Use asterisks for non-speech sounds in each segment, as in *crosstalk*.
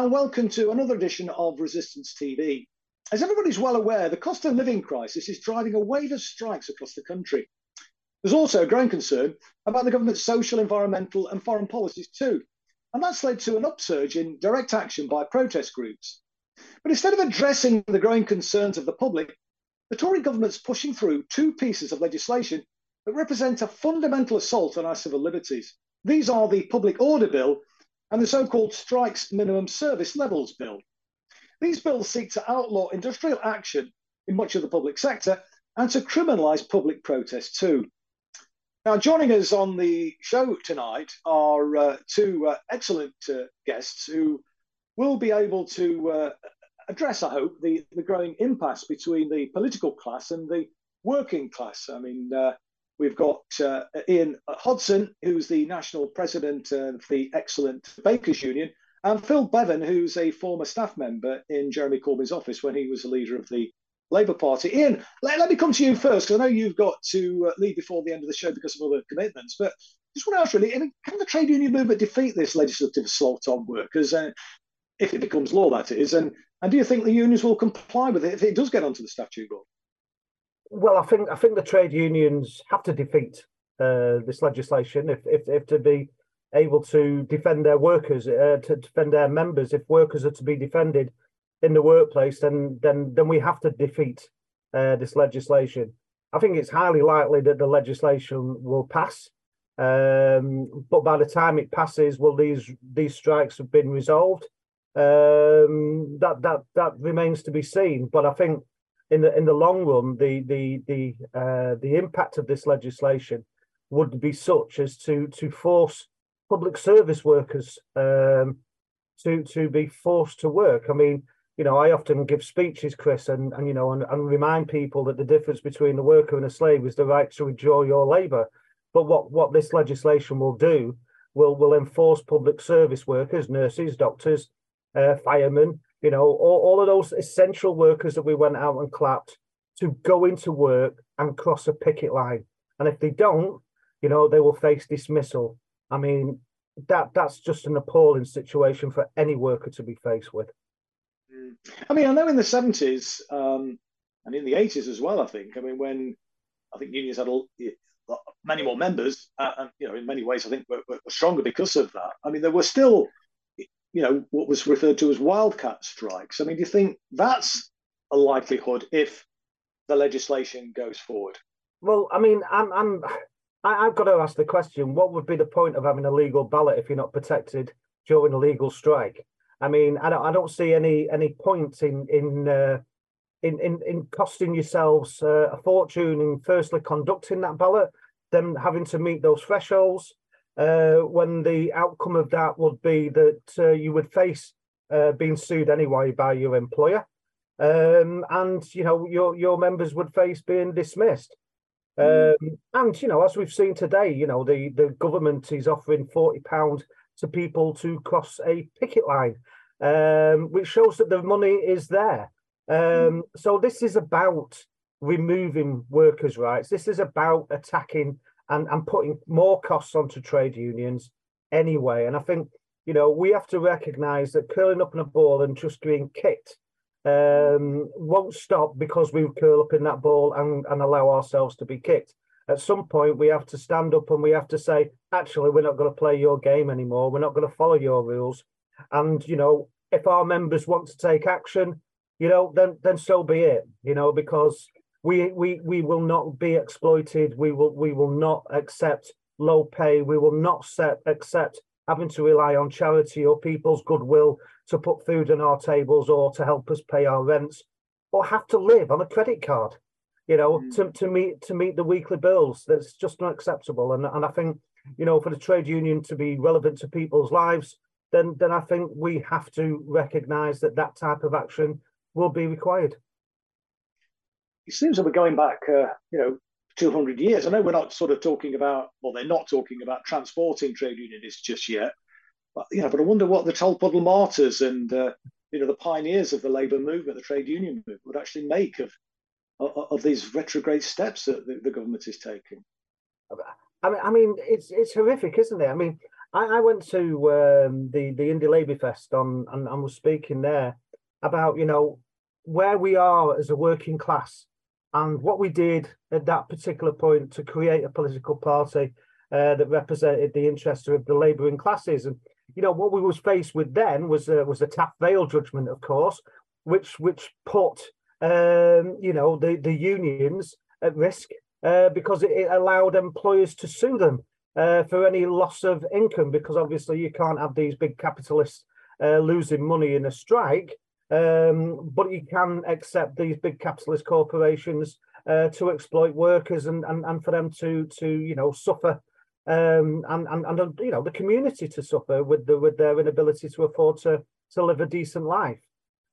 and welcome to another edition of Resistance TV. As everybody's well aware, the cost of living crisis is driving a wave of strikes across the country. There's also a growing concern about the government's social, environmental, and foreign policies too. And that's led to an upsurge in direct action by protest groups. But instead of addressing the growing concerns of the public, the Tory government's pushing through two pieces of legislation that represent a fundamental assault on our civil liberties. These are the Public Order Bill and the so-called Strikes Minimum Service Levels Bill. These bills seek to outlaw industrial action in much of the public sector and to criminalise public protest too. Now, joining us on the show tonight are uh, two uh, excellent uh, guests who will be able to uh, address, I hope, the, the growing impasse between the political class and the working class. I mean, uh, We've got uh, Ian Hodson, who's the national president of the excellent Bakers Union, and Phil Bevan, who's a former staff member in Jeremy Corbyn's office when he was the leader of the Labour Party. Ian, let, let me come to you first, because I know you've got to uh, leave before the end of the show because of other commitments. But just want to ask really, can the trade union movement defeat this legislative assault on workers, uh, if it becomes law, that is? And, and do you think the unions will comply with it if it does get onto the statute book? Well, I think I think the trade unions have to defeat uh, this legislation if, if if to be able to defend their workers, uh, to defend their members. If workers are to be defended in the workplace, then then then we have to defeat uh, this legislation. I think it's highly likely that the legislation will pass, um, but by the time it passes, will these these strikes have been resolved? Um, that that that remains to be seen. But I think in the in the long run, the the the uh, the impact of this legislation would be such as to to force public service workers um, to to be forced to work. I mean, you know, I often give speeches, Chris, and and you know, and, and remind people that the difference between a worker and a slave is the right to enjoy your labour. But what what this legislation will do will will enforce public service workers, nurses, doctors, uh, firemen, you know, all, all of those essential workers that we went out and clapped to go into work and cross a picket line. And if they don't, you know, they will face dismissal. I mean, that that's just an appalling situation for any worker to be faced with. I mean, I know in the 70s um, and in the 80s as well, I think, I mean, when I think unions had a, many more members, uh, and, you know, in many ways, I think were, were stronger because of that. I mean, there were still you know, what was referred to as wildcat strikes. I mean, do you think that's a likelihood if the legislation goes forward? Well, I mean, I'm, I'm, I, have got to ask the question: What would be the point of having a legal ballot if you're not protected during a legal strike? I mean, I don't, I don't see any any point in in uh, in, in in costing yourselves uh, a fortune in firstly conducting that ballot, then having to meet those thresholds, uh, when the outcome of that would be that uh, you would face uh, being sued anyway by your employer, um, and you know your your members would face being dismissed. Mm. Um, and you know, as we've seen today, you know the the government is offering forty pound to people to cross a picket line, um, which shows that the money is there. Mm. So this is about removing workers' rights. This is about attacking and, and putting more costs onto trade unions anyway. And I think, you know, we have to recognise that curling up in a ball and just being kicked um, won't stop because we curl up in that ball and, and allow ourselves to be kicked. At some point, we have to stand up and we have to say, actually, we're not going to play your game anymore. We're not going to follow your rules. And, you know, if our members want to take action, you know, then then so be it, you know, because we we we will not be exploited. We will we will not accept low pay. We will not set, accept having to rely on charity or people's goodwill to put food on our tables or to help us pay our rents, or have to live on a credit card. You know, mm. to, to meet to meet the weekly bills. That's just not acceptable. And and I think you know for the trade union to be relevant to people's lives, then then I think we have to recognise that that type of action will be required it seems that we're going back, uh, you know, 200 years. I know we're not sort of talking about, well, they're not talking about transporting trade unionists just yet, but you know, but I wonder what the Tolpuddle martyrs and uh, you know the pioneers of the labour movement, the trade union movement, would actually make of of, these retrograde steps that the, the, government is taking. I mean, I mean, it's it's horrific, isn't it? I mean, I, I went to um, the the Indie Labour Fest on and, and was speaking there about you know where we are as a working class and what we did at that particular point to create a political party uh, that represented the interests of the labouring classes. And you know what we was faced with then was uh, was the Taff Vale judgment, of course, which which put um, you know the the unions at risk uh, because it, it, allowed employers to sue them uh, for any loss of income because obviously you can't have these big capitalists uh, losing money in a strike um, but you can accept these big capitalist corporations uh, to exploit workers and, and, and for them to to you know suffer um, and, and and you know the community to suffer with the with their inability to afford to to live a decent life.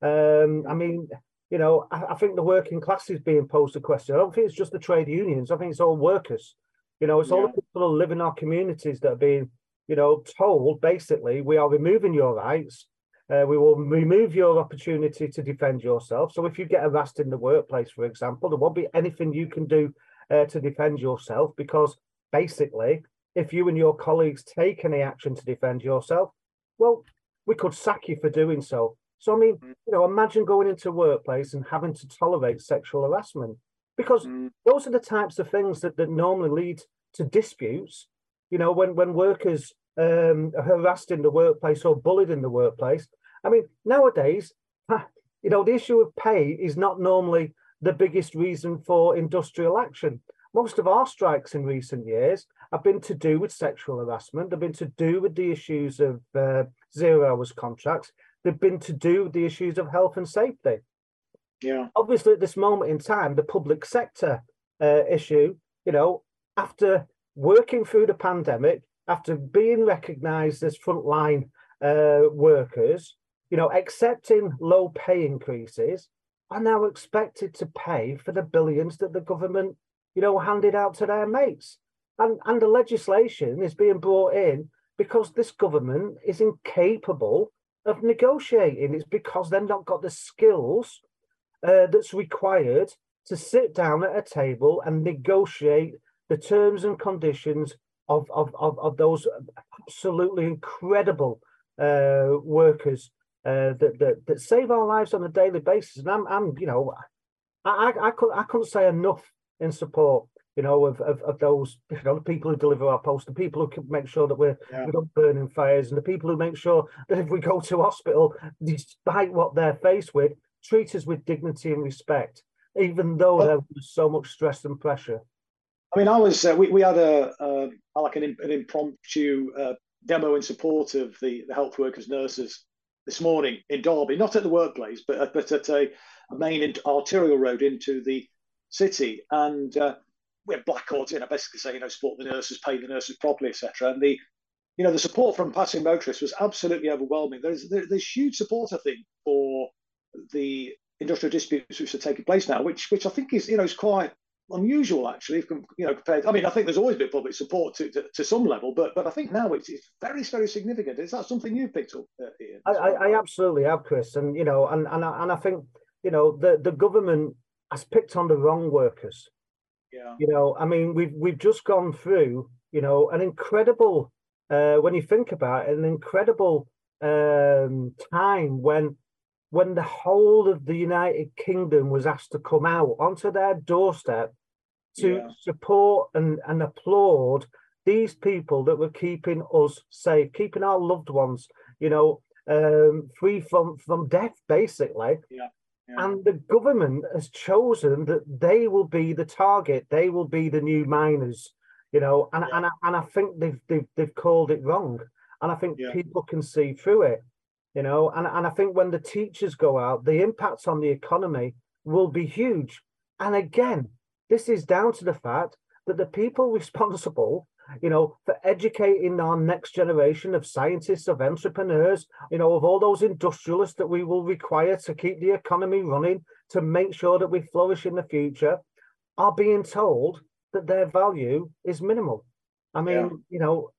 Um, I mean, you know, I, I, think the working class is being posed a question. I don't think it's just the trade unions. I think it's all workers. You know, it's yeah. all the people who live in our communities that are being, you know, told basically we are removing your rights uh, we will remove your opportunity to defend yourself. So if you get harassed in the workplace, for example, there won't be anything you can do uh, to defend yourself because basically, if you and your colleagues take any action to defend yourself, well, we could sack you for doing so. So I mean, mm. you know, imagine going into a workplace and having to tolerate sexual harassment because mm. those are the types of things that, that normally lead to disputes. You know, when when workers um, harassed in the workplace or bullied in the workplace. I mean, nowadays, *laughs* you know, the issue of pay is not normally the biggest reason for industrial action. Most of our strikes in recent years have been to do with sexual harassment. They've been to do with the issues of uh, zero hours contracts. They've been to do with the issues of health and safety. Yeah. Obviously, at this moment in time, the public sector uh, issue, you know, after working through the pandemic, after being recognised as frontline uh, workers, you know, accepting low pay increases, are now expected to pay for the billions that the government, you know, handed out to their mates. And, and the legislation is being brought in because this government is incapable of negotiating. It's because they've not got the skills uh, that's required to sit down at a table and negotiate the terms and conditions of of of, of those absolutely incredible uh, workers uh, that, that that save our lives on a daily basis. And I'm, I'm you know, I, I, I couldn't I couldn't say enough in support, you know, of, of, of those, you know, the people who deliver our post, the people who can make sure that we're yeah. we don't burn in fires, and the people who make sure that if we go to hospital, despite what they're faced with, treat us with dignity and respect, even though well, there's so much stress and pressure. I mean, I was uh, we, we had a uh, like an, an impromptu uh, demo in support of the, the health workers nurses this morning in Derby, not at the workplace, but uh, but at a, a main arterial road into the city, and uh, we had blackboards in. I basically say, you know, support the nurses, pay the nurses properly, etc. And the you know the support from passing motorists was absolutely overwhelming. There's there, there's huge support, I think, for the industrial disputes which are taking place now, which which I think is you know is quite unusual actually you know compared i mean i think there's always been public support to, to, to some level but but i think now it's, it's very very significant. Is that something you've picked up uh, Ian, I, I, I absolutely have chris and you know and and I, and I think you know the the government has picked on the wrong workers. Yeah. You know i mean we've we've just gone through you know an incredible uh when you think about it an incredible um time when when the whole of the United Kingdom was asked to come out onto their doorstep to yeah. support and, and applaud these people that were keeping us safe, keeping our loved ones, you know, um, free from from death, basically. Yeah. Yeah. And the government has chosen that they will be the target. They will be the new miners, you know. And yeah. and I, and I think they've they've they've called it wrong. And I think people can see through it you know and, and i think when the teachers go out the impacts on the economy will be huge and again this is down to the fact that the people *laughs* responsible you know for educating our next generation of scientists of entrepreneurs you know of all those industrialists that we will require to keep the economy running to make sure that we flourish in the future are being told that their value is minimal i mean yeah. you know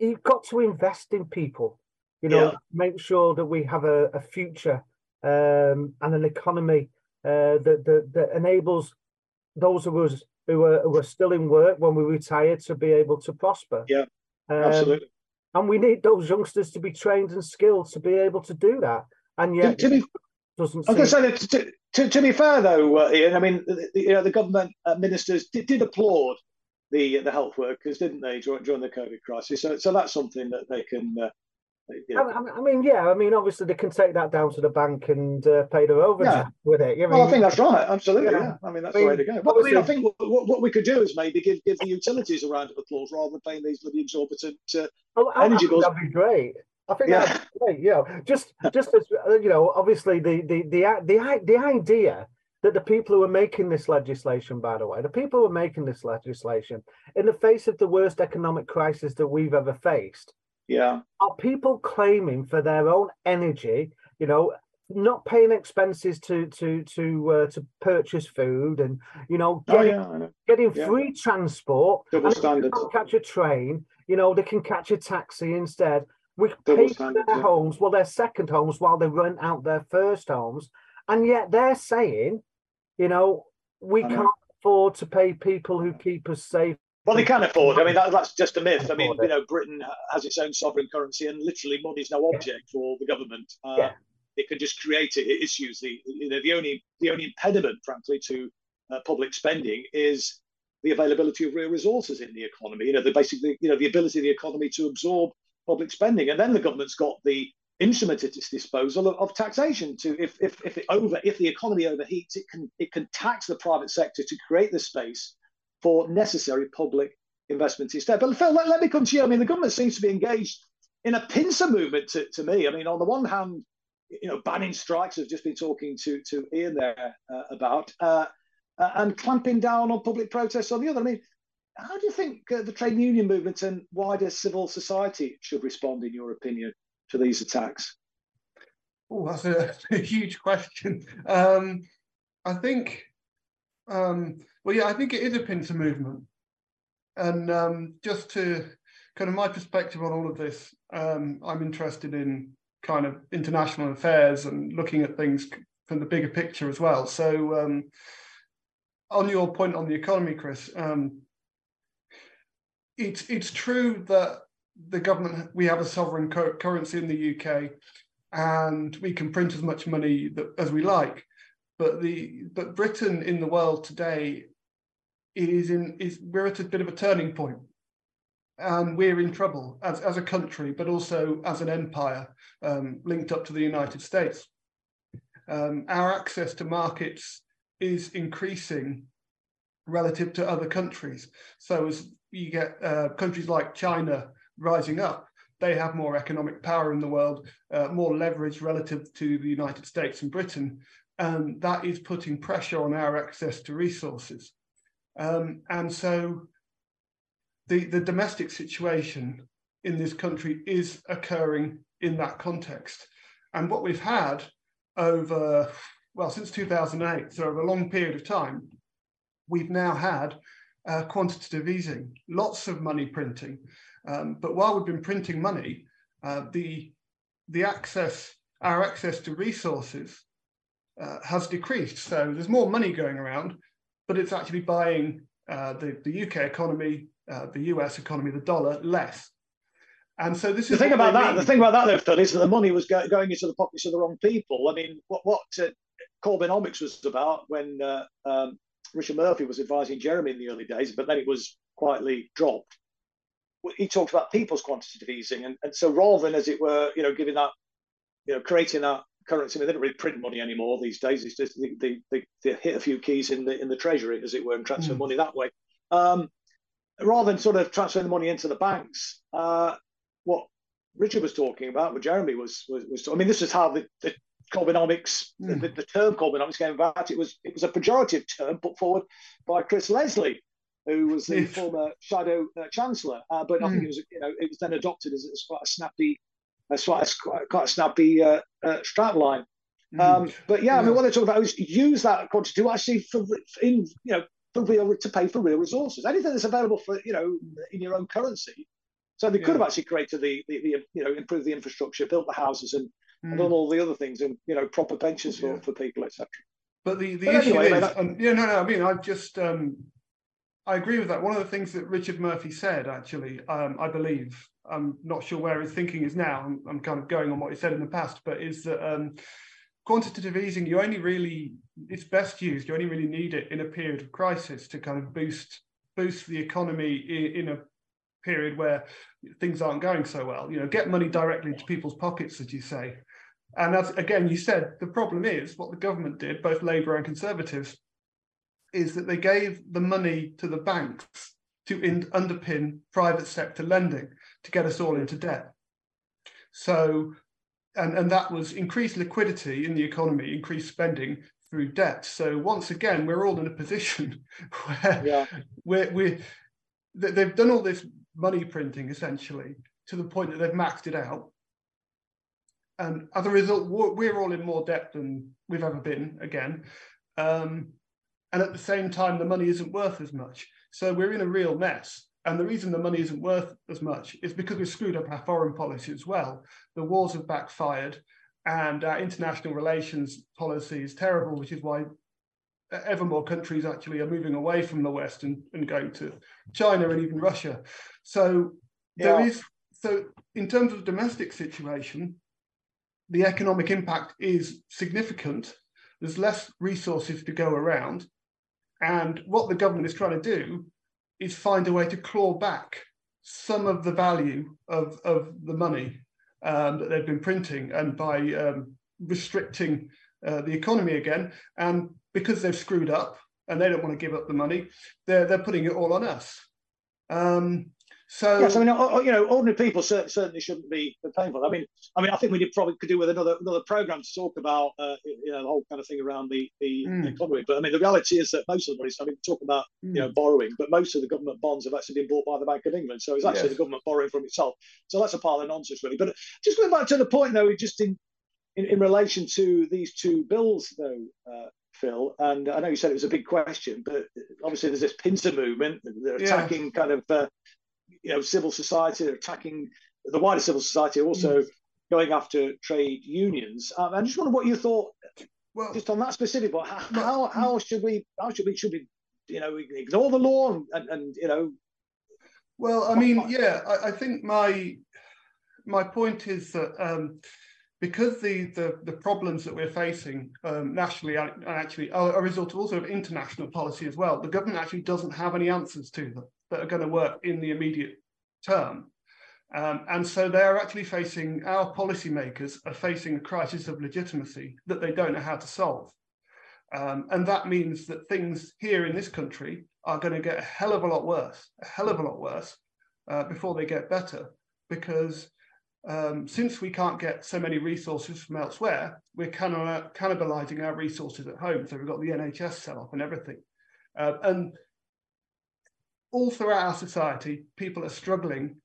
you've got to invest in people you know, yeah. make sure that we have a, a future um, and an economy uh, that, that, that enables those of us who were, who are still in work when we retire to be able to prosper. Yeah, um, absolutely. and we need those youngsters to be trained and skilled to be able to do that. And yet, to, to be, doesn't. I was going to say to, to, to, be fair though, uh, Ian. I mean, the, you know, the government uh, ministers did, did applaud the the health workers, didn't they, during, during the COVID crisis? So, so that's something that they can uh, yeah. I, I, mean, yeah. I mean, obviously they can take that down to the bank and uh, pay their overtime yeah. with it. I mean, well, I think that's right. Absolutely. Yeah. I mean, that's I mean, the way to go. But I, mean, I think what, what, we could do is maybe give give the utilities a round of applause rather than paying these bloody exorbitant uh, oh, energy bills. That'd be great. I think yeah. that's great. You know, just *laughs* just as uh, you know, obviously the the the the the idea that the people who are making this legislation, by the way, the people who are making this legislation in the face of the worst economic crisis that we've ever faced, yeah. Are people claiming for their own energy, you know, not paying expenses to to to uh, to purchase food and you know getting, oh, yeah, getting yeah. free transport double standards catch a train you know they can catch a taxi instead we double pay for their yeah. homes well their second homes while they rent out their first homes and yet they're saying you know we can't afford to pay people who keep us safe well, they can afford. I mean, that, that's just a myth. I mean, you know, Britain has its own sovereign currency, and literally, money is no object for the government. Uh, yeah. It can just create it. It issues the you know the only the only impediment, frankly, to uh, public spending is the availability of real resources in the economy. You know, the basically you know the ability of the economy to absorb public spending, and then the government's got the instrument at its disposal of, of, taxation to if if if it over if the economy overheats, it can it can tax the private sector to create the space for necessary public investment instead. But Phil, let, let, me come to you. I mean, the government seems to be engaged in a pincer movement to, to me. I mean, on the one hand, you know, banning strikes, I've just been talking to, to Ian there uh, about, uh, uh, and clamping down on public protests on the other. I mean, how do you think uh, the trade union movement and wider civil society should respond, in your opinion, to these attacks? Oh, that's a, *laughs* a huge question. Um, I think um, well, yeah, I think it is a pincer movement. And um, just to kind of my perspective on all of this, um, I'm interested in kind of international affairs and looking at things from the bigger picture as well. So, um, on your point on the economy, Chris, um, it's it's true that the government we have a sovereign currency in the UK, and we can print as much money that, as we like. But the but Britain in the world today is in is we're at a bit of a turning point and we're in trouble as, as a country, but also as an empire um, linked up to the United States. Um, our access to markets is increasing relative to other countries. So as you get uh, countries like China rising up, they have more economic power in the world, uh, more leverage relative to the United States and Britain, and that is putting pressure on our access to resources. Um, and so the, the domestic situation in this country is occurring in that context. And what we've had over, well, since 2008, so over a long period of time, we've now had uh, quantitative easing, lots of money printing. Um, but while we've been printing money, uh, the, the access, our access to resources uh, has decreased. So there's more money going around, but it's actually buying uh, the, the UK economy, uh, the US economy, the dollar less. And so this the is the thing about that. Mean. The thing about that, though, Phil, is that the money was go- going into the pockets of the wrong people. I mean, what what uh, Corbynomics was about when uh, um, Richard Murphy was advising Jeremy in the early days, but then it was quietly dropped. He talked about people's quantitative easing, and, and so rather than, as it were, you know, giving that, you know, creating that currency. I mean, they don't really print money anymore these days. It's just they, they, they, they hit a few keys in the in the treasury, as it were, and transfer mm. money that way. Um, rather than sort of transferring the money into the banks, uh, what Richard was talking about, what Jeremy was was, was I mean, this is how the, the Corbynomics, mm. the, the, term Corbynomics came about. It was it was a pejorative term put forward by Chris Leslie, who was the *laughs* former shadow uh, chancellor. Uh, but mm. I think hmm. it was you know it was then adopted as, as quite a snappy that's quite a, quite a snappy uh, uh, strap line. Mm. Um, but yeah, yeah, I mean, what they're talking about is use that quantity to actually for in you know for real to pay for real resources. Anything that's available for you know in your own currency. So they yeah. could have actually created the, the, the you know improved the infrastructure, built the houses, and, mm. and done all the other things, and you know proper pensions for, yeah. for people, etc. But the the but issue anyway, is, that, um, yeah, no, no. I mean, I just um, I agree with that. One of the things that Richard Murphy said, actually, um, I believe, I'm not sure where his thinking is now. I'm, I'm, kind of going on what he said in the past, but is that um, quantitative easing, you only really, it's best used, you only really need it in a period of crisis to kind of boost boost the economy in, in a period where things aren't going so well. You know, get money directly into people's pockets, as you say. And as again, you said the problem is what the government did, both Labour and Conservatives, is that they gave the money to the banks to in, underpin private sector lending to get us all into debt. So, and, and that was increased liquidity in the economy, increased spending through debt. So once again, we're all in a position *laughs* where yeah. we're, we're, they've done all this money printing essentially to the point that they've maxed it out. And as a result, we're all in more debt than we've ever been again. Um, and at the same time, the money isn't worth as much. So we're in a real mess. And the reason the money isn't worth as much is because we've screwed up our foreign policy as well. The wars have backfired, and our international relations policy is terrible, which is why ever more countries actually are moving away from the West and, and going to China and even Russia. So yeah. there is so in terms of the domestic situation, the economic impact is significant. There's less resources to go around. And what the government is trying to do is find a way to claw back some of the value of, of the money um, that they've been printing and by um, restricting uh, the economy again. And because they've screwed up and they don't want to give up the money, they're, they're putting it all on us. Um, so yes, I mean, you know, ordinary people certainly shouldn't be painful. I mean, I mean, I think we did probably could do with another another program to talk about, uh, you know, the whole kind of thing around the the mm. economy. But I mean, the reality is that most of the money. I mean, talk about mm. you know borrowing, but most of the government bonds have actually been bought by the Bank of England. So it's actually yes. the government borrowing from itself. So that's a pile of nonsense, really. But just going back to the point, though, just in in, in relation to these two bills, though, uh, Phil, and I know you said it was a big question, but obviously there's this pincer movement. They're attacking yeah. kind of uh, you know civil society, they're attacking the wider civil society, also mm. going after trade unions. Um, I just wonder what you thought, well, just on that specific. But how, how, how should we how should we should we you know ignore the law and, and, and you know? Well, I mean, yeah, I, I think my my point is that. Um, because the, the, the, problems that we're facing um, nationally are actually are a result of also of international policy as well. The government actually doesn't have any answers to them that are going to work in the immediate term. Um, and so they're actually facing, our policymakers are facing a crisis of legitimacy that they don't know how to solve. Um, and that means that things here in this country are going to get a hell of a lot worse, a hell of a lot worse uh, before they get better, because um, since we can't get so many resources from elsewhere, we're cannibalizing our resources at home. So we've got the NHS set up and everything. Uh, and all throughout our society, people are struggling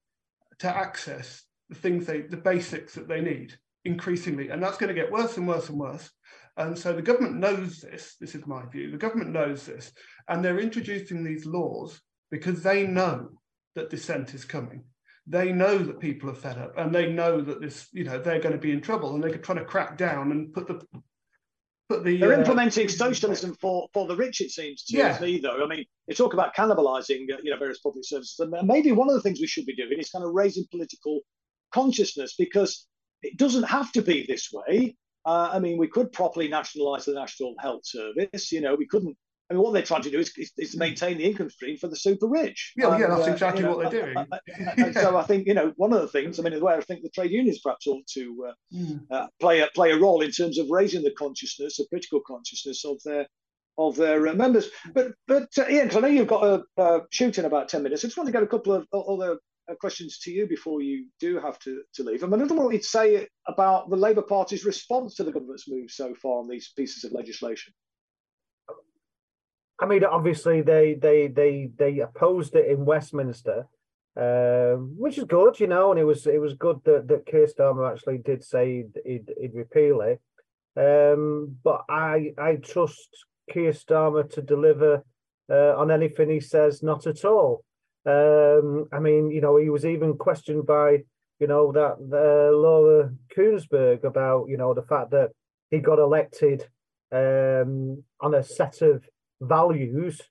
to access the things they, the basics that they need increasingly. And that's going to get worse and worse and worse. And so the government knows this. This is my view. The government knows this. And they're introducing these laws because they know that dissent is coming they know that people are fed up and they know that this, you know, they're going to be in trouble and they're trying to crack down and put the put the they're uh, implementing socialism for for the rich. It seems to yeah. me, though. I mean, they talk about cannibalizing, uh, you know, various public services, and maybe one of the things we should be doing is kind of raising political consciousness because it doesn't have to be this way. Uh, I mean, we could properly nationalize the National Health Service. You know, we couldn't I mean, what they're trying to do is, is, is to maintain the income stream for the super rich. Yeah, and, yeah, that's uh, exactly uh, what they're doing. yeah. So I think you know one of the things. I mean, where I think the trade unions perhaps ought to uh, mm. play a play a role in terms of raising the consciousness, the political consciousness of their of their uh, members. But but uh, Ian, because I know you've got a shoot in about ten minutes. I just want to get a couple of other questions to you before you do have to, to leave. I mean, I don't want you to say about the Labour Party's response to the government's move so far on these pieces of legislation. I mean, obviously they they they they opposed it in Westminster, uh, which is good, you know, and it was it was good that that Keir Starmer actually did say he'd, he'd repeal it. Um, but I I trust Keir Starmer to deliver uh, on anything he says, not at all. Um, I mean, you know, he was even questioned by you know that uh, Laura Kuenssberg about you know the fact that he got elected um, on a set of values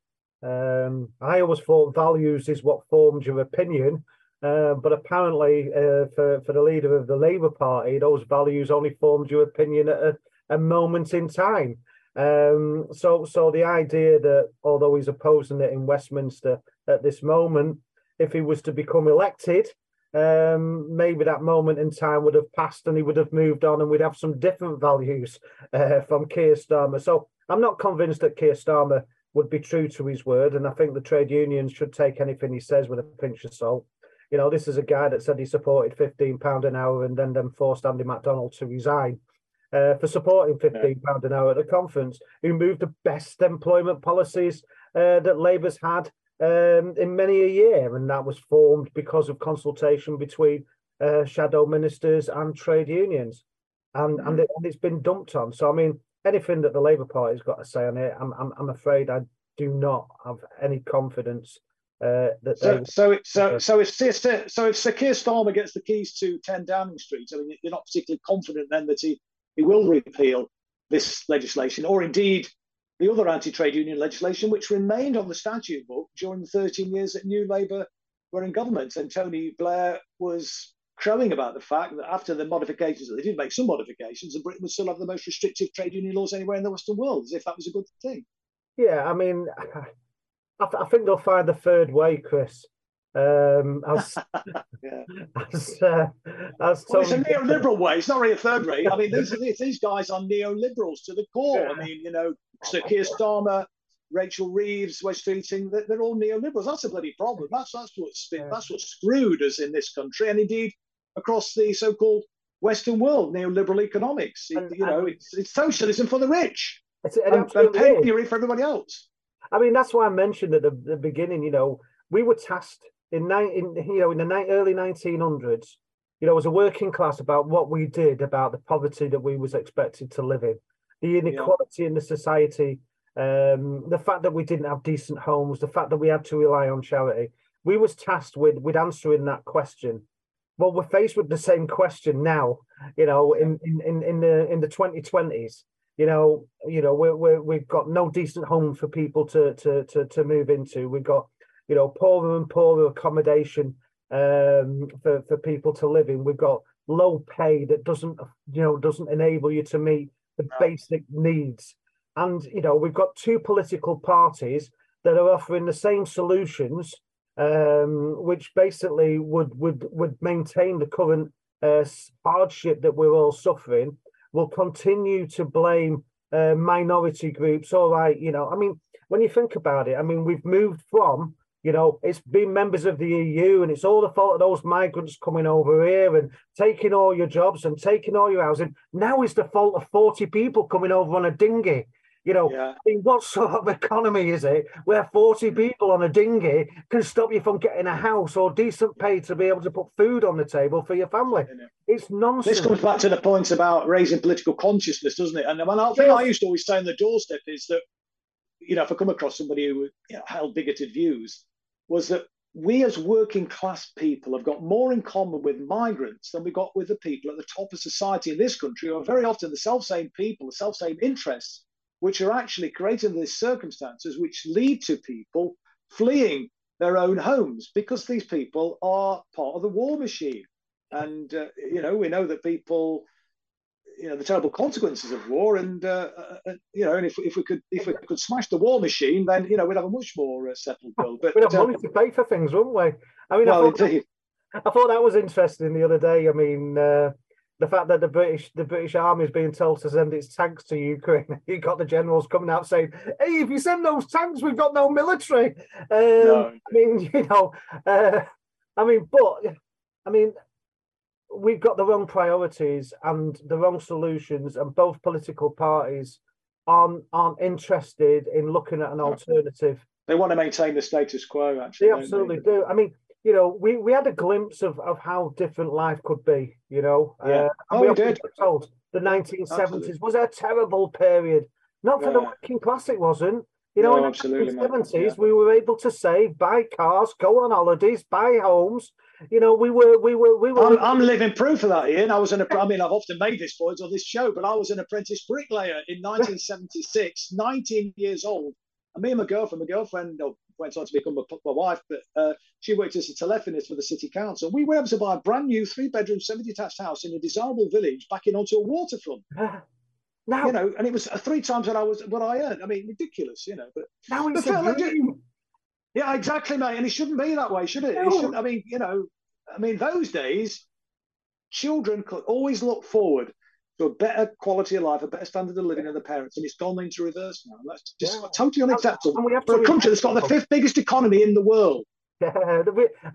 Um, I always thought values is what formed your opinion, uh, but apparently, uh, for for the leader of the Labour Party, those values only formed your opinion at a, a moment in time. Um, so, so the idea that although he's opposing it in Westminster at this moment, if he was to become elected, um, maybe that moment in time would have passed and he would have moved on, and we'd have some different values uh, from Keir Starmer. So, I'm not convinced that Keir Starmer would be true to his word, and I think the trade unions should take anything he says with a pinch of salt. You know, this is a guy that said he supported fifteen pound an hour and then then forced Andy McDonald to resign uh, for supporting fifteen pound yeah. an hour at the conference. Who moved the best employment policies uh, that Labour's had um, in many a year, and that was formed because of consultation between uh, shadow ministers and trade unions, and mm-hmm. and, it, and it's been dumped on. So I mean anything that the Labour Party's got to say on it, I'm I'm, I'm afraid I do not have any confidence uh, that so, they... so so so if so if Sir Keir Starmer gets the keys to 10 Downing Street, I mean you're not particularly confident then that he he will repeal this legislation, or indeed the other anti-trade union legislation, which remained on the statute book during the 13 years that New Labour were in government, and Tony Blair was crowing about the fact that after the modifications, that they did make some modifications, and Britain would still have the most restrictive trade union laws anywhere in the Western world, as if that was a good thing. Yeah, I mean, *laughs* I, th- I think they'll find the third way, Chris. Um, as *laughs* yeah. as, uh, as well, it's a neoliberal way. It's not really a third *laughs* way. I mean, these, these guys are neoliberals to the core. Yeah. I mean, you know, Sir Keir Starmer, Rachel Reeves, Wes Streeting, they're all neoliberals. That's a bloody problem. That's that's what's yeah. that's what screwed us in this country, and indeed across the so-called Western world, neoliberal economics. And, you know, it's, it's socialism for the rich it's, and, and penury for everybody else. I mean, that's why I mentioned at the, the beginning. You know, we were tasked in, in you know in the ni- early 1900s. You know, as a working class, about what we did about the poverty that we was expected to live in, the inequality yeah. in the society, um, the fact that we didn't have decent homes, the fact that we had to rely on charity. We was tasked with with answering that question well, we're faced with the same question now. You know, in in in the in the twenty twenties. You know, you know, we're, we're we've got no decent home for people to to to to move into. We've got, you know, poorer and poorer accommodation um, for for people to live in. We've got low pay that doesn't you know doesn't enable you to meet the basic needs. And you know, we've got two political parties that are offering the same solutions um, which basically would would would maintain the current uh, hardship that we're all suffering, will continue to blame uh, minority groups. All right, you know, I mean, when you think about it, I mean, we've moved from you know, it's been members of the EU, and it's all the fault of those migrants coming over here and taking all your jobs and taking all your housing. Now it's the fault of 40 people coming over on a dinghy you know, yeah. I mean, what sort of economy is it where 40 mm. people on a dinghy can stop you from getting a house or decent pay to be able to put food on the table for your family? It's nonsense. This comes back to the point about raising political consciousness, doesn't it? And the one thing I used to always say on the doorstep is that, you know, if I come across somebody who you know, held bigoted views, was that we as working class people have got more in common with migrants than we got with the people at the top of society in this country, who are very often the self same people, the self same interests which are actually created creating these circumstances which lead to people fleeing their own homes because these people are part of the war machine. And, uh, you know, we know that people, you know, the terrible consequences of war. And, uh, uh, uh you know, and if, if we could if we could smash the war machine, then, you know, we'd have a much more uh, settled world. But, we'd have money to pay for things, wouldn't we? I mean, well, I, thought, I thought that was interesting the other day. I mean, uh, the fact that the British the British Army is being told to send its tanks to Ukraine. *laughs* You got the generals coming out saying, "Hey, if you send those tanks, we've got no military." Um, no. I mean, *laughs* you know, uh, I mean, but I mean, we've got the wrong priorities and the wrong solutions, and both political parties aren't aren't interested in looking at an alternative. They want to maintain the status quo. Actually, they absolutely they? do. I mean, you know, we, we had a glimpse of, of how different life could be, you know. Yeah. Uh, oh, we, we did. Told the 1970s absolutely. was a terrible period. Not for yeah. the working class, it wasn't. You know, no, in the 70s, yeah. we were able to save, buy cars, go on holidays, buy homes. You know, we were, we were, we were. I'm, I'm living proof of that, Ian. I was an, I *laughs* mean, I've often made this point on this show, but I was an apprentice bricklayer in *laughs* 1976, 19 years old, And me and my girlfriend, my girlfriend oh, went on to become my, my wife, but uh, she worked as a telephonist for the city council. We were able to buy a brand new three bedroom, semi detached house in a desirable village backing onto a waterfront. *laughs* now, you know, and it was three times what I was what I earned. I mean, ridiculous, you know. But now it's a dream. Yeah, exactly, mate. And it shouldn't be that way, should it? No. it should, I mean, you know, I mean, those days, children could always look forward to a better quality of life, a better standard of living than the parents, and it's gone into reverse now. That's just yeah. totally unacceptable And we for a country that's got the fifth biggest economy in the world. *laughs* Yeah,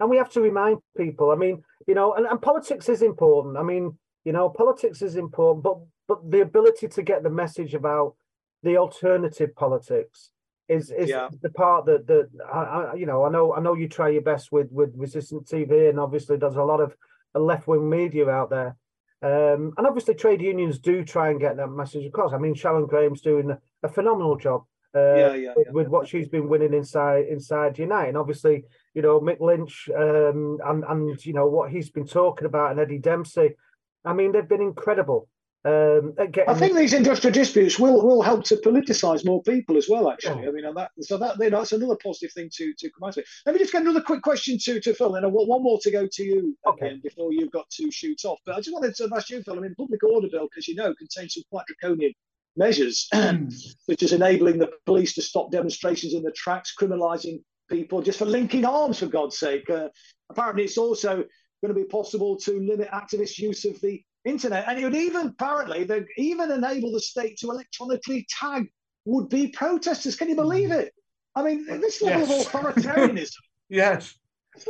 and we have to remind people. I mean, you know, and, and politics is important. I mean, you know, politics is important, but but the ability to get the message about the alternative politics is is yeah. the part that that I, I, you know I know I know you try your best with with Resistance TV and obviously there's a lot of left wing media out there um, and obviously trade unions do try and get that message across. I mean Sharon Graham's doing a phenomenal job uh, yeah, yeah, with, with, what she's been winning inside inside Unite and obviously you know Mick Lynch um, and and you know what he's been talking about and Eddie Dempsey. I mean they've been incredible um, I think these industrial disputes will will help to politicise more people as well. Actually, yeah. I mean, that so that you know, that's another positive thing to to come out of it. Let me just get another quick question to to Phil, and I want one more to go to you okay. again before you've got to shoot off. But I just wanted to ask you, Phil. I mean, the public order bill, because you know, contains some quite draconian measures, *clears throat* which is enabling the police to stop demonstrations in the tracks, criminalising people just for linking arms, for God's sake. Uh, apparently, it's also going to be possible to limit activists' use of the internet. And it would even apparently even enable the state to electronically tag would-be protesters. Can you mm-hmm. believe it? I mean, this level yes. *laughs* of authoritarianism. yes.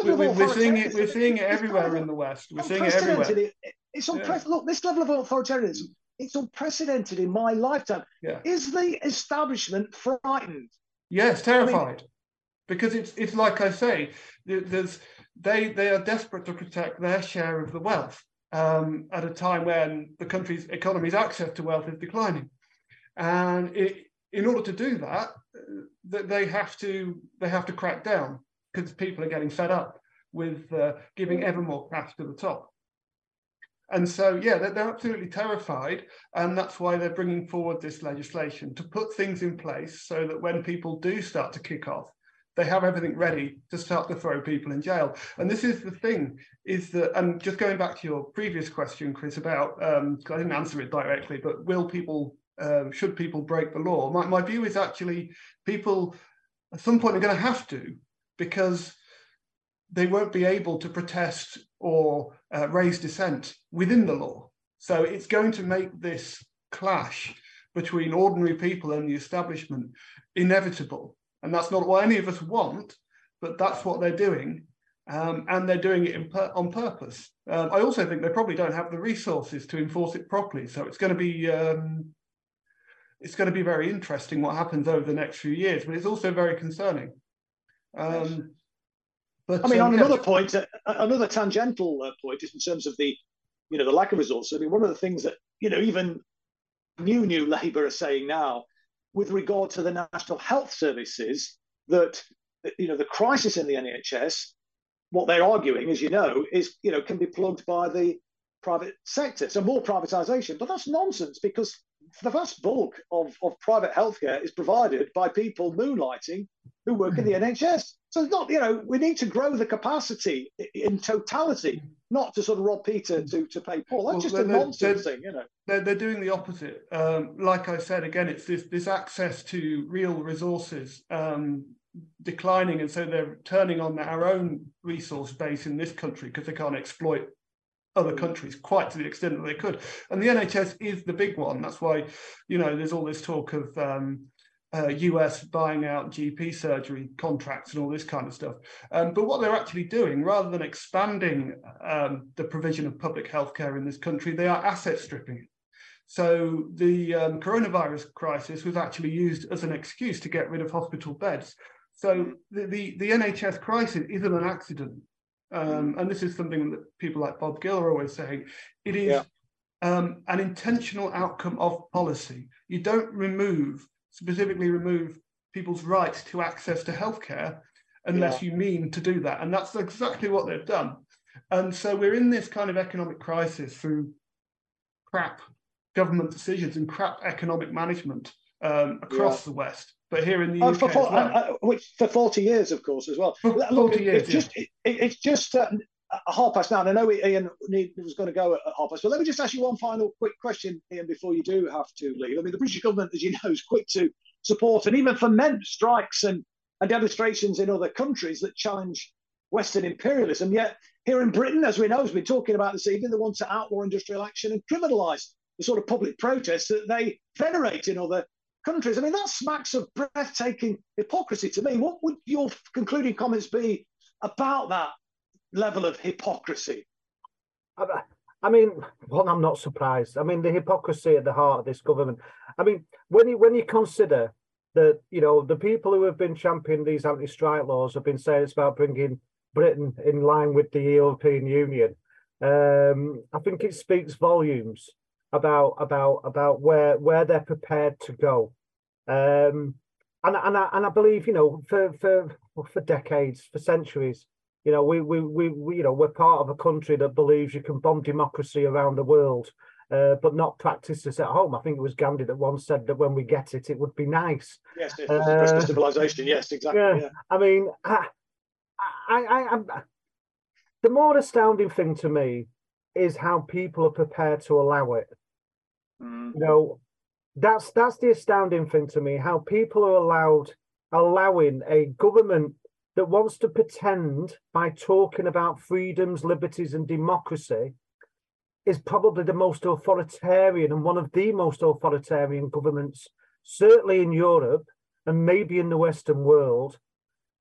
We, we, seeing it. We're seeing it everywhere in the West. We're seeing it everywhere. It, it's unprecedented. Yeah. Look, this level of authoritarianism. It's unprecedented in my lifetime. Yeah. Is the establishment frightened? Yes, terrified. I mean, because it's it's like I say, there's they they are desperate to protect their share of the wealth um, at a time when the country's economy's access to wealth is declining. And it, in order to do that, that they have to they have to crack down because people are getting fed up with uh, giving ever more cash to the top. And so, yeah, they're, they're, absolutely terrified. And that's why they're bringing forward this legislation to put things in place so that when people do start to kick off, they have everything ready to start to throw people in jail. And this is the thing, is that, and just going back to your previous question, Chris, about, um, I didn't answer it directly, but will people, uh, should people break the law? My, my view is actually people at some point are going to have to, because they won't be able to protest or uh, raise dissent within the law. So it's going to make this clash between ordinary people and the establishment inevitable. And that's not what any of us want, but that's what they're doing. Um, and they're doing it per- on purpose. Um, I also think they probably don't have the resources to enforce it properly. So it's going to be um, it's going to be very interesting what happens over the next few years, but it's also very concerning. Um, but I mean, on um, another point, uh, another tangential uh, point, is in terms of the you know the lack of resources. I mean, one of the things that you know even new new Labour are saying now with regard to the National Health Services that you know the crisis in the NHS, what they're arguing, as you know, is you know can be plugged by the private sector. So more privatisation, but that's nonsense because the vast bulk of, of private healthcare is provided by people moonlighting who work in the hmm. NHS. So it's not, you know, we need to grow the capacity in totality, not to sort of rob Peter to, to pay Paul. That's well, just a nonsense thing, you know. They're, they're doing the opposite. Um, like I said, again, it's this, this access to real resources um, declining. And so they're turning on our own resource base in this country because they can't exploit other countries quite to the extent that they could. And the NHS is the big one. That's why, you know, there's all this talk of um, uh, US buying out GP surgery contracts and all this kind of stuff. Um, but what they're actually doing, rather than expanding um, the provision of public healthcare in this country, they are asset stripping it. So the um, coronavirus crisis was actually used as an excuse to get rid of hospital beds. So the, the, the NHS crisis isn't an accident. Um, and this is something that people like Bob Gill are always saying. It is yeah. um, an intentional outcome of policy. You don't remove, specifically remove people's rights to access to healthcare unless yeah. you mean to do that. And that's exactly what they've done. And so we're in this kind of economic crisis through crap government decisions and crap economic management um, across yeah. the West, but here in the oh, UK, for, well. uh, which for forty years, of course, as well. For Look, forty years, it's just it, it's just uh, half past. And I know Ian was going to go at half past, but let me just ask you one final quick question, Ian, before you do have to leave. I mean, the British government, as you know, is quick to support and even foment strikes and, and demonstrations in other countries that challenge Western imperialism. Yet here in Britain, as we know, as we're talking about this evening, they want to outlaw industrial action and criminalise the sort of public protests that they venerate in other countries. I mean, that smacks of breathtaking hypocrisy to me. What would your concluding comments be about that level of hypocrisy? I mean, well, I'm not surprised. I mean, the hypocrisy at the heart of this government. I mean, when you when you consider that, you know, the people who have been championing these anti-strike laws have been saying it's about bringing Britain in line with the European Union. Um, I think it speaks volumes about about about where where they're prepared to go. Um, and and I, and I believe you know for for for decades, for centuries, you know we, we we we you know we're part of a country that believes you can bomb democracy around the world. Uh, but not practice this at home. I think it was Gandhi that once said that when we get it, it would be nice. Yes, uh, civilization. Yes, exactly. Yeah. yeah. I mean, I, I, I, I, the more astounding thing to me is how people are prepared to allow it. Mm. You know, that's that's the astounding thing to me. How people are allowed allowing a government that wants to pretend by talking about freedoms, liberties, and democracy is probably the most authoritarian and one of the most authoritarian governments, certainly in Europe and maybe in the Western world.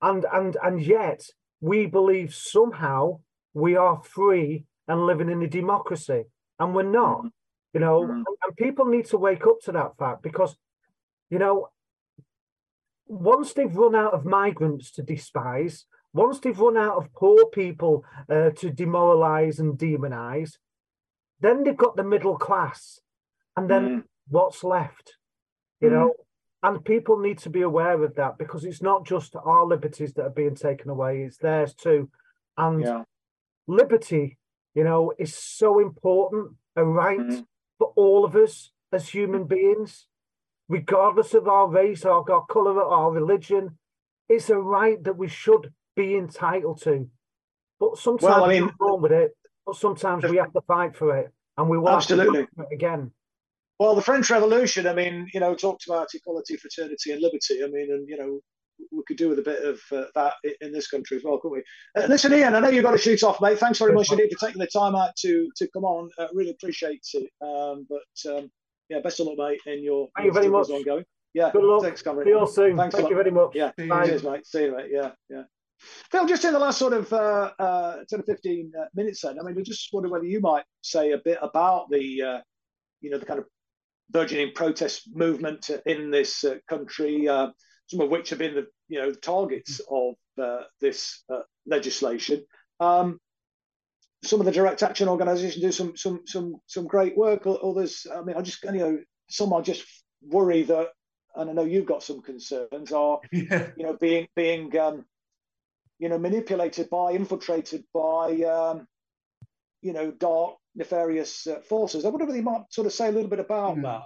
And and and yet we believe somehow we are free and living in a democracy, and we're not. Mm. You know, mm. and people need to wake up to that fact because, you know, once they've run out of migrants to despise, once they've run out of poor people uh, to demoralize and demonize, then they've got the middle class. And then mm. what's left? You mm. know, and people need to be aware of that because it's not just our liberties that are being taken away, it's theirs too. And yeah. liberty, you know, is so important, a right mm for all of us as human beings, regardless of our race, our, our color, or our religion. It's a right that we should be entitled to. But sometimes well, I mean, we're wrong with it, but sometimes we have to fight for it, and we will absolutely again. Well, the French Revolution, I mean, you know, talked about equality, fraternity, and liberty. I mean, and you know, we could do with a bit of uh, that in this country as well, couldn't we? Uh, listen, Ian, I know you've got to shoot off, mate. Thanks very much indeed for taking the time out to to come on. Uh, really appreciate it. Um, but um, yeah, best of luck, mate, in your thank you very much ongoing. Yeah, good luck. Thanks, Cameron. See you all soon. Thanks thank you very much. Yeah, Bye. cheers, mate. See you, mate. Yeah, yeah. Phil, just in the last sort of uh, uh, 10 or 15 uh, minutes then, I mean, we just wonder whether you might say a bit about the, uh, you know, the kind of burgeoning protest movement in this uh, country, uh, some of which have been the, you know, targets of this legislation. Um, some of the direct action organisations do some some some some great work. Others, I mean, I just you know, some are just worry that, and I know you've got some concerns, are *laughs* yeah. you know being being um, you know, manipulated by, infiltrated by, um, you know, dark, nefarious uh, forces. I wonder if you might sort of say a little bit about mm. that.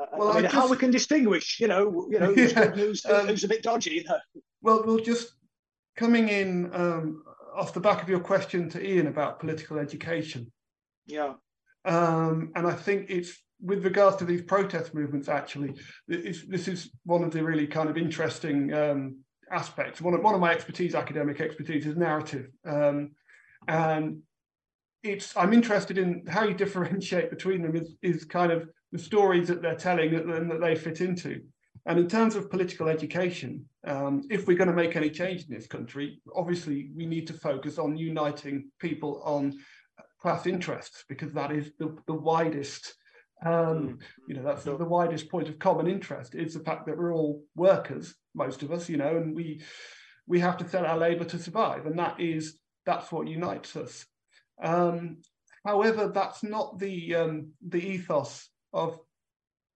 Uh, well, I mean, just, how we can distinguish, you know, you know, who's *laughs* yeah, good news, um, who's a bit dodgy, you know. Well, we'll just coming in um, off the back of your question to Ian about political education. Yeah. Um, and I think it's with regards to these protest movements. Actually, this is one of the really kind of interesting um, aspects. One of, one of my expertise, academic expertise, is narrative. Um, and it's I'm interested in how you *laughs* differentiate between them is, is kind of the stories that they're telling and that they fit into. And in terms of political education, um, if we're going to make any change in this country, obviously we need to focus on uniting people on class interests because that is the, the widest um, mm. you know, that's the, the, widest point of common interest is the fact that we're all workers, most of us, you know, and we we have to sell our labour to survive, and that is that's what unites us. Um, however, that's not the um, the ethos of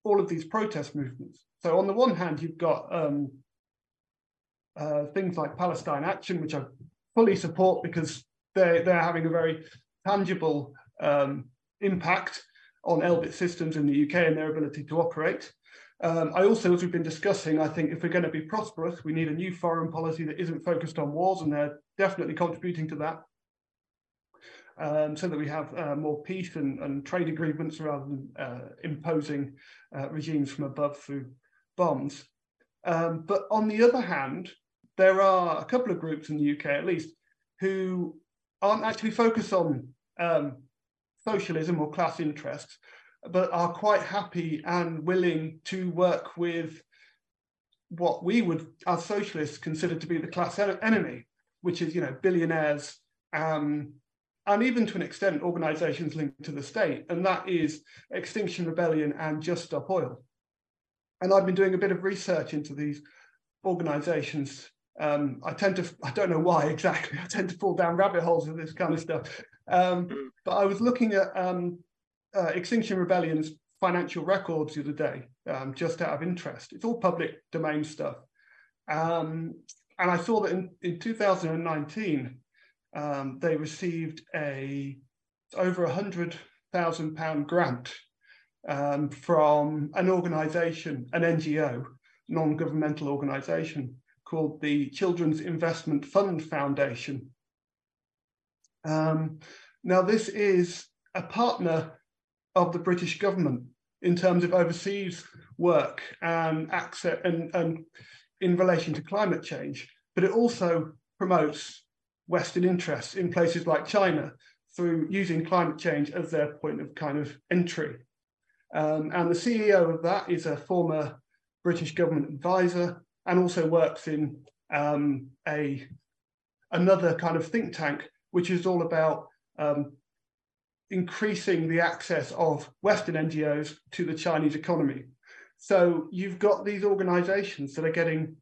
all of these protest movements. So on the one hand, you've got um, uh, things like Palestine Action, which I fully support because they're they're having a very tangible um, impact on Elbit systems in the UK and their ability to operate. Um, I also, as we've been discussing, I think if we're going to be prosperous, we need a new foreign policy that isn't focused on wars, and they're definitely contributing to that. Um, so that we have uh, more peace and, and, trade agreements rather than uh, imposing uh, regimes from above through bombs. Um, but on the other hand, there are a couple of groups in the UK, at least, who aren't actually focused on um, socialism or class interests, but are quite happy and willing to work with what we would, as socialists, consider to be the class enemy, which is, you know, billionaires, um, and even to an extent, organizations linked to the state, and that is Extinction Rebellion and Just Stop Oil. And I've been doing a bit of research into these organizations. Um, I tend to, I don't know why exactly, I tend to fall down rabbit holes with this kind of stuff. Um, mm. but I was looking at um, uh, Extinction Rebellion's financial records the other day, um, just out of interest. It's all public domain stuff. Um, and I saw that in, in 2019, um, they received a over a hundred thousand pound grant um, from an organisation, an NGO, non-governmental organisation called the Children's Investment Fund Foundation. Um, now, this is a partner of the British government in terms of overseas work and access and, and in relation to climate change, but it also promotes Western interests in places like China through using climate change as their point of kind of entry. Um, and the CEO of that is a former British government advisor and also works in um, a another kind of think tank, which is all about um, increasing the access of Western NGOs to the Chinese economy. So you've got these organizations that are getting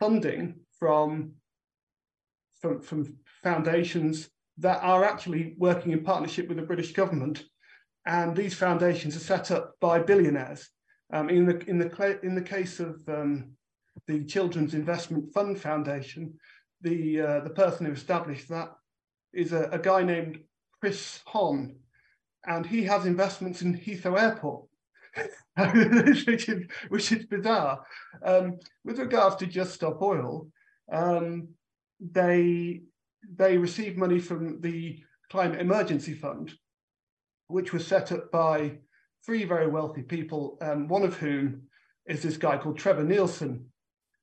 funding from, from, from foundations that are actually working in partnership with the British government. And these foundations are set up by billionaires. Um, in, the, in, the, in the case of um, the Children's Investment Fund Foundation, the, uh, the person who established that is a, a guy named Chris Hohn, and he has investments in Heathrow Airport, *laughs* which, is, which is bizarre. Um, with regards to Just Stop Oil, um, they they receive money from the Climate Emergency Fund, which was set up by three very wealthy people, um, one of whom is this guy called Trevor Neilson,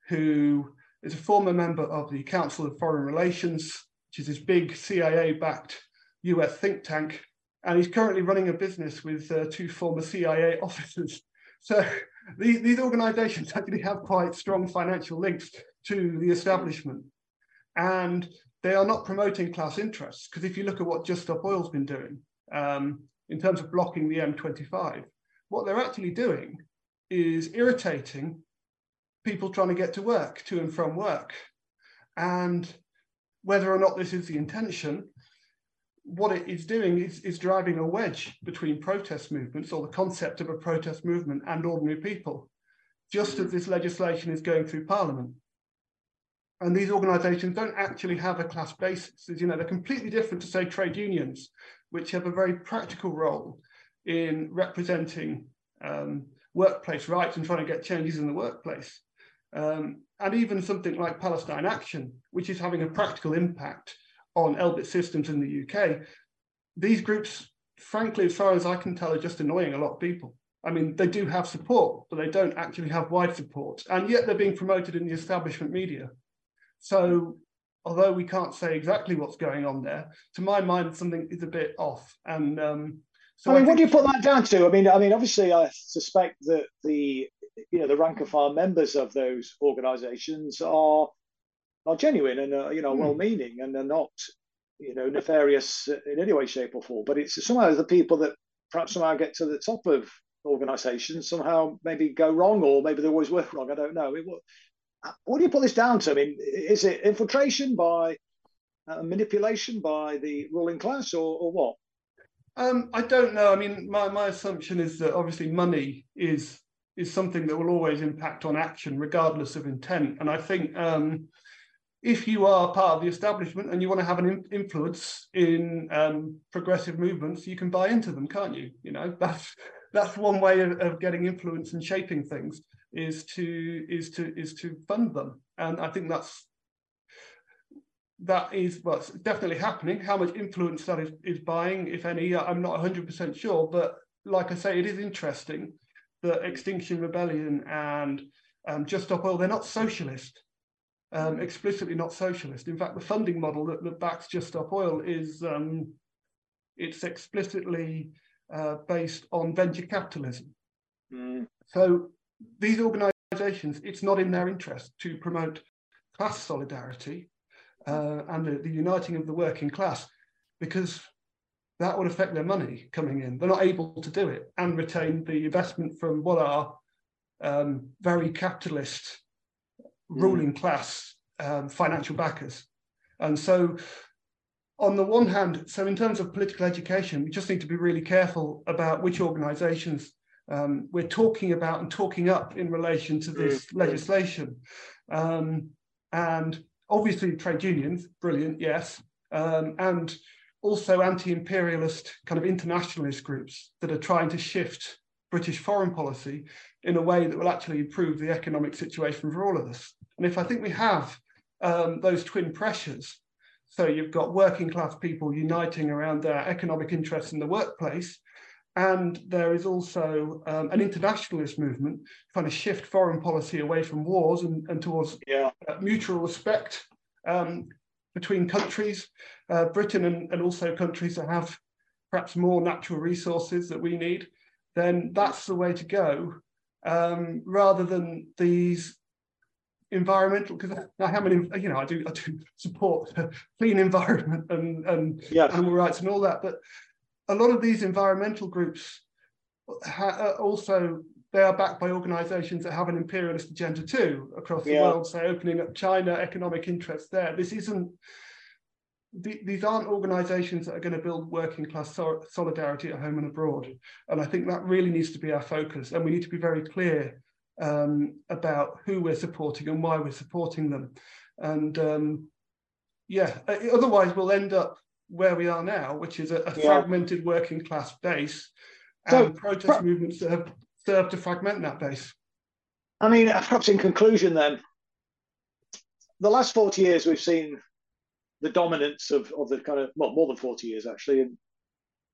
who is a former member of the Council of Foreign Relations, which is this big CIA-backed US think tank and he's currently running a business with uh, two former CIA *laughs* officers. So these, these organizations *laughs* actually have quite strong financial links to the establishment. And they are not promoting class interests, because if you look at what Just Stop Oil's been doing um, in terms of blocking the M25, what they're actually doing is irritating people trying to get to work, to and from work. And whether or not this is the intention, what it is doing is, is driving a wedge between protest movements or the concept of a protest movement and ordinary people, just as this legislation is going through Parliament. And these organizations don't actually have a class basis. You know, they're completely different to, say, trade unions, which have a very practical role in representing um, workplace rights and trying to get changes in the workplace. Um, and even something like Palestine Action, which is having a practical impact on Elbit systems in the UK, these groups, frankly, as far as I can tell, are just annoying a lot of people. I mean, they do have support, but they don't actually have wide support. And yet they're being promoted in the establishment media. So although we can't say exactly what's going on there, to my mind, something is a bit off. And um, so I mean, I what do you put that down to? I mean, I mean, obviously, I suspect that the you know the rank and file members of those organisations are are genuine and uh, you know mm. well-meaning and are not you know nefarious in any way, shape, or form. But it's somehow the people that perhaps somehow get to the top of organisations somehow maybe go wrong, or maybe they always work wrong. I don't know. It, what, do you put this down to? I mean, is it infiltration by uh, manipulation by the ruling class, or, or what? Um, I don't know. I mean, my, my assumption is that obviously money is is something that will always impact on action, regardless of intent. And I think um, if you are part of the establishment and you want to have an influence in um, progressive movements, you can buy into them, can't you? You know, *laughs* that's that's one way of, of, getting influence and shaping things is to is to is to fund them, and I think that's that is what's definitely happening. How much influence that is is buying, if any, I'm not 100% sure, but like I say, it is interesting that Extinction Rebellion and um, Just Stop Oil, they're not socialist um, explicitly not socialist. In fact, the funding model that, that backs Just Stop Oil is um, it's explicitly uh, based on venture capitalism. Mm. So these organisations, it's not in their interest to promote class solidarity uh, and the, the uniting of the working class because that would affect their money coming in. They're not able to do it and retain the investment from what are um, very capitalist ruling class um, financial backers. And so, on the one hand, so in terms of political education, we just need to be really careful about which organizations um, we're talking about and talking up in relation to this mm-hmm. legislation. Um, and obviously, trade unions, brilliant, yes. Um, and also anti imperialist kind of internationalist groups that are trying to shift British foreign policy in a way that will actually improve the economic situation for all of us. And if I think we have um, those twin pressures, so you've got working class people uniting around their economic interests in the workplace, and there is also um, an internationalist movement trying to shift foreign policy away from wars and, and towards yeah. uh, mutual respect um, between countries, uh, Britain and, and also countries that have perhaps more natural resources that we need, then that's the way to go um, rather than these environmental because I have an you know I do I do support *laughs* clean environment and and yes. animal rights and all that, but a lot of these environmental groups ha- also they are backed by organisations that have an imperialist agenda too across the yeah. world. So opening up China, economic interests there. This isn't. these aren't organisations that are going to build working class so- solidarity at home and abroad, and I think that really needs to be our focus. And we need to be very clear um, about who we're supporting and why we're supporting them. And um, yeah, otherwise we'll end up where we are now, which is a, a yeah. fragmented working class base, and so, protest movements that have served to fragment that base. I mean, uh, perhaps in conclusion, then, the last 40 years we've seen the dominance of, of the kind of, well, more than 40 years actually, and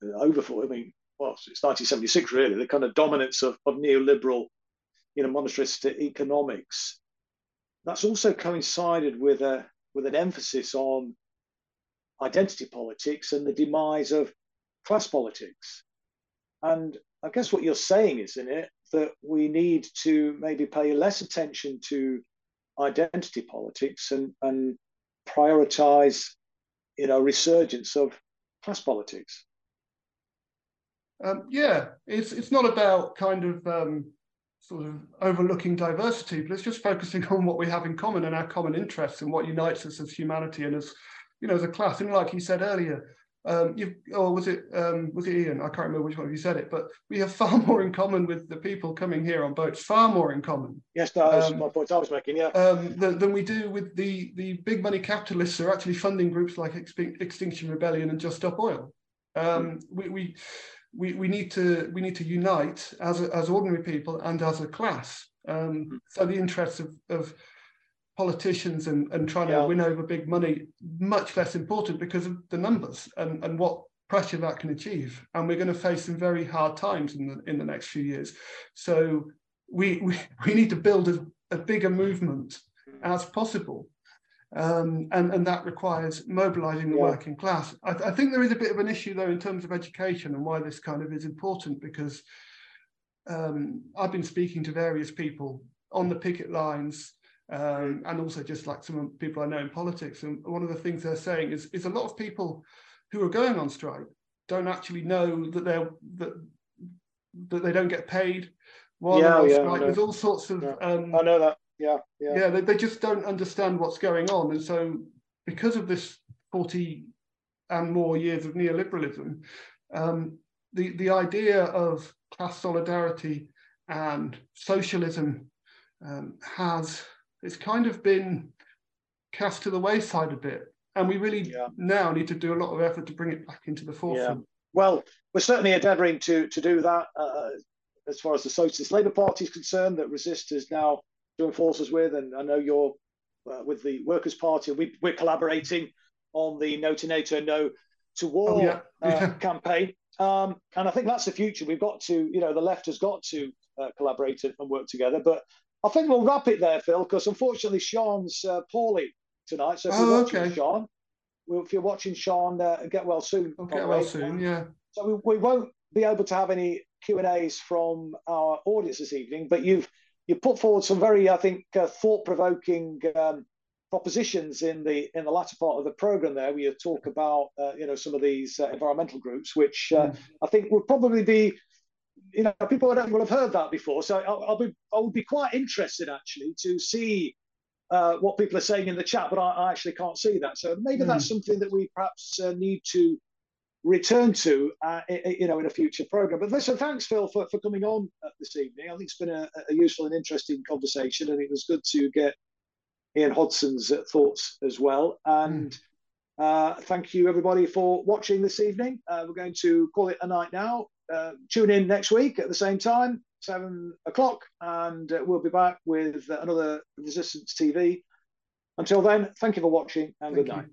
uh, over 40, I mean, well, it's 1976 really, the kind of dominance of, of neoliberal you know, monetarist economics, that's also coincided with a with an emphasis on identity politics and the demise of class politics. And I guess what you're saying, isn't it, that we need to maybe pay less attention to identity politics and, and prioritize, you know, resurgence of class politics. Um, yeah, it's it's not about kind of um, sort of overlooking diversity, but it's just focusing *laughs* on what we have in common and our common interests and what unites us as humanity and as you know as a class. And like you said earlier, um, you or was it um, was it Ian? I can't remember which one of you said it, but we have far *laughs* more in common with the people coming here on boats. Far more in common. Yes, that was um, my point I was making. Yeah. Um, than, than, we do with the the big money capitalists who are actually funding groups like Extinction Rebellion and Just Stop Oil. Mm. We we we, we need to we need to unite as a, as ordinary people and as a class. Um, hmm. so the interests of, of politicians and, and trying yeah. to win over big money much less important because of the numbers and, and what pressure that can achieve. And we're going to face some very hard times in the in the next few years. So we we, *laughs* we need to build a, a bigger movement as possible um, and, and that requires mobilizing the yeah. working class. I, I, think there is a bit of an issue though in terms of education and why this kind of is important because um, I've been speaking to various people on the picket lines um, and also just like some people I know in politics. And one of the things they're saying is, is a lot of people who are going on strike don't actually know that they're that, that they don't get paid while yeah, they're on yeah, strike. There's all sorts of yeah. um, I know that yeah, yeah. Yeah, they, they just don't understand what's going on. And so because of this 40 and more years of neoliberalism, um, the, the idea of class solidarity and socialism um, has it's kind of been cast to the wayside a bit. And we really Yeah. now need to do a lot of effort to bring it back into the forefront. Well, we're certainly endeavouring to to do that uh, as far as the Socialist Labour Party is concerned. That Resist is now joined forces with, and I know you're uh, with the Workers' Party. We, we're collaborating on the No to NATO, No to War Oh, yeah. uh, *laughs* campaign. Um, and I think that's the future. We've got to, you know, the left has got to uh, collaborate and work together. But I think we'll wrap it there, Phil, because unfortunately Sean's uh, poorly tonight. So if you're Oh, watching okay. Sean, well, if you're watching Sean, uh, get well soon. Okay, Conway. well soon, Um, yeah. so we, we won't be able to have any Q and A's from our audience this evening, but you've you put forward some very, I think, uh, thought-provoking um, propositions in the in the latter part of the program. There, where you talk about uh, you know some of these uh, environmental groups, which uh, Mm. I think would probably be, you know, people don't will have heard that before. So I'll, I'll be I would be quite interested actually to see. Uh, what people are saying in the chat, but I, I actually can't see that. So maybe Mm. that's something that we perhaps uh, need to return to, uh, you know, in a future program. But listen, thanks, Phil, for, for coming on uh, this evening. I think it's been a, a useful and interesting conversation, and it was good to get Ian Hodson's uh, thoughts as well. And uh, thank you, everybody, for watching this evening. Uh, we're going to call it a night now. Uh, tune in next week at the same time, seven o'clock, and uh, we'll be back with another Resistance TV. Until then, thank you for watching and Thank good you. night.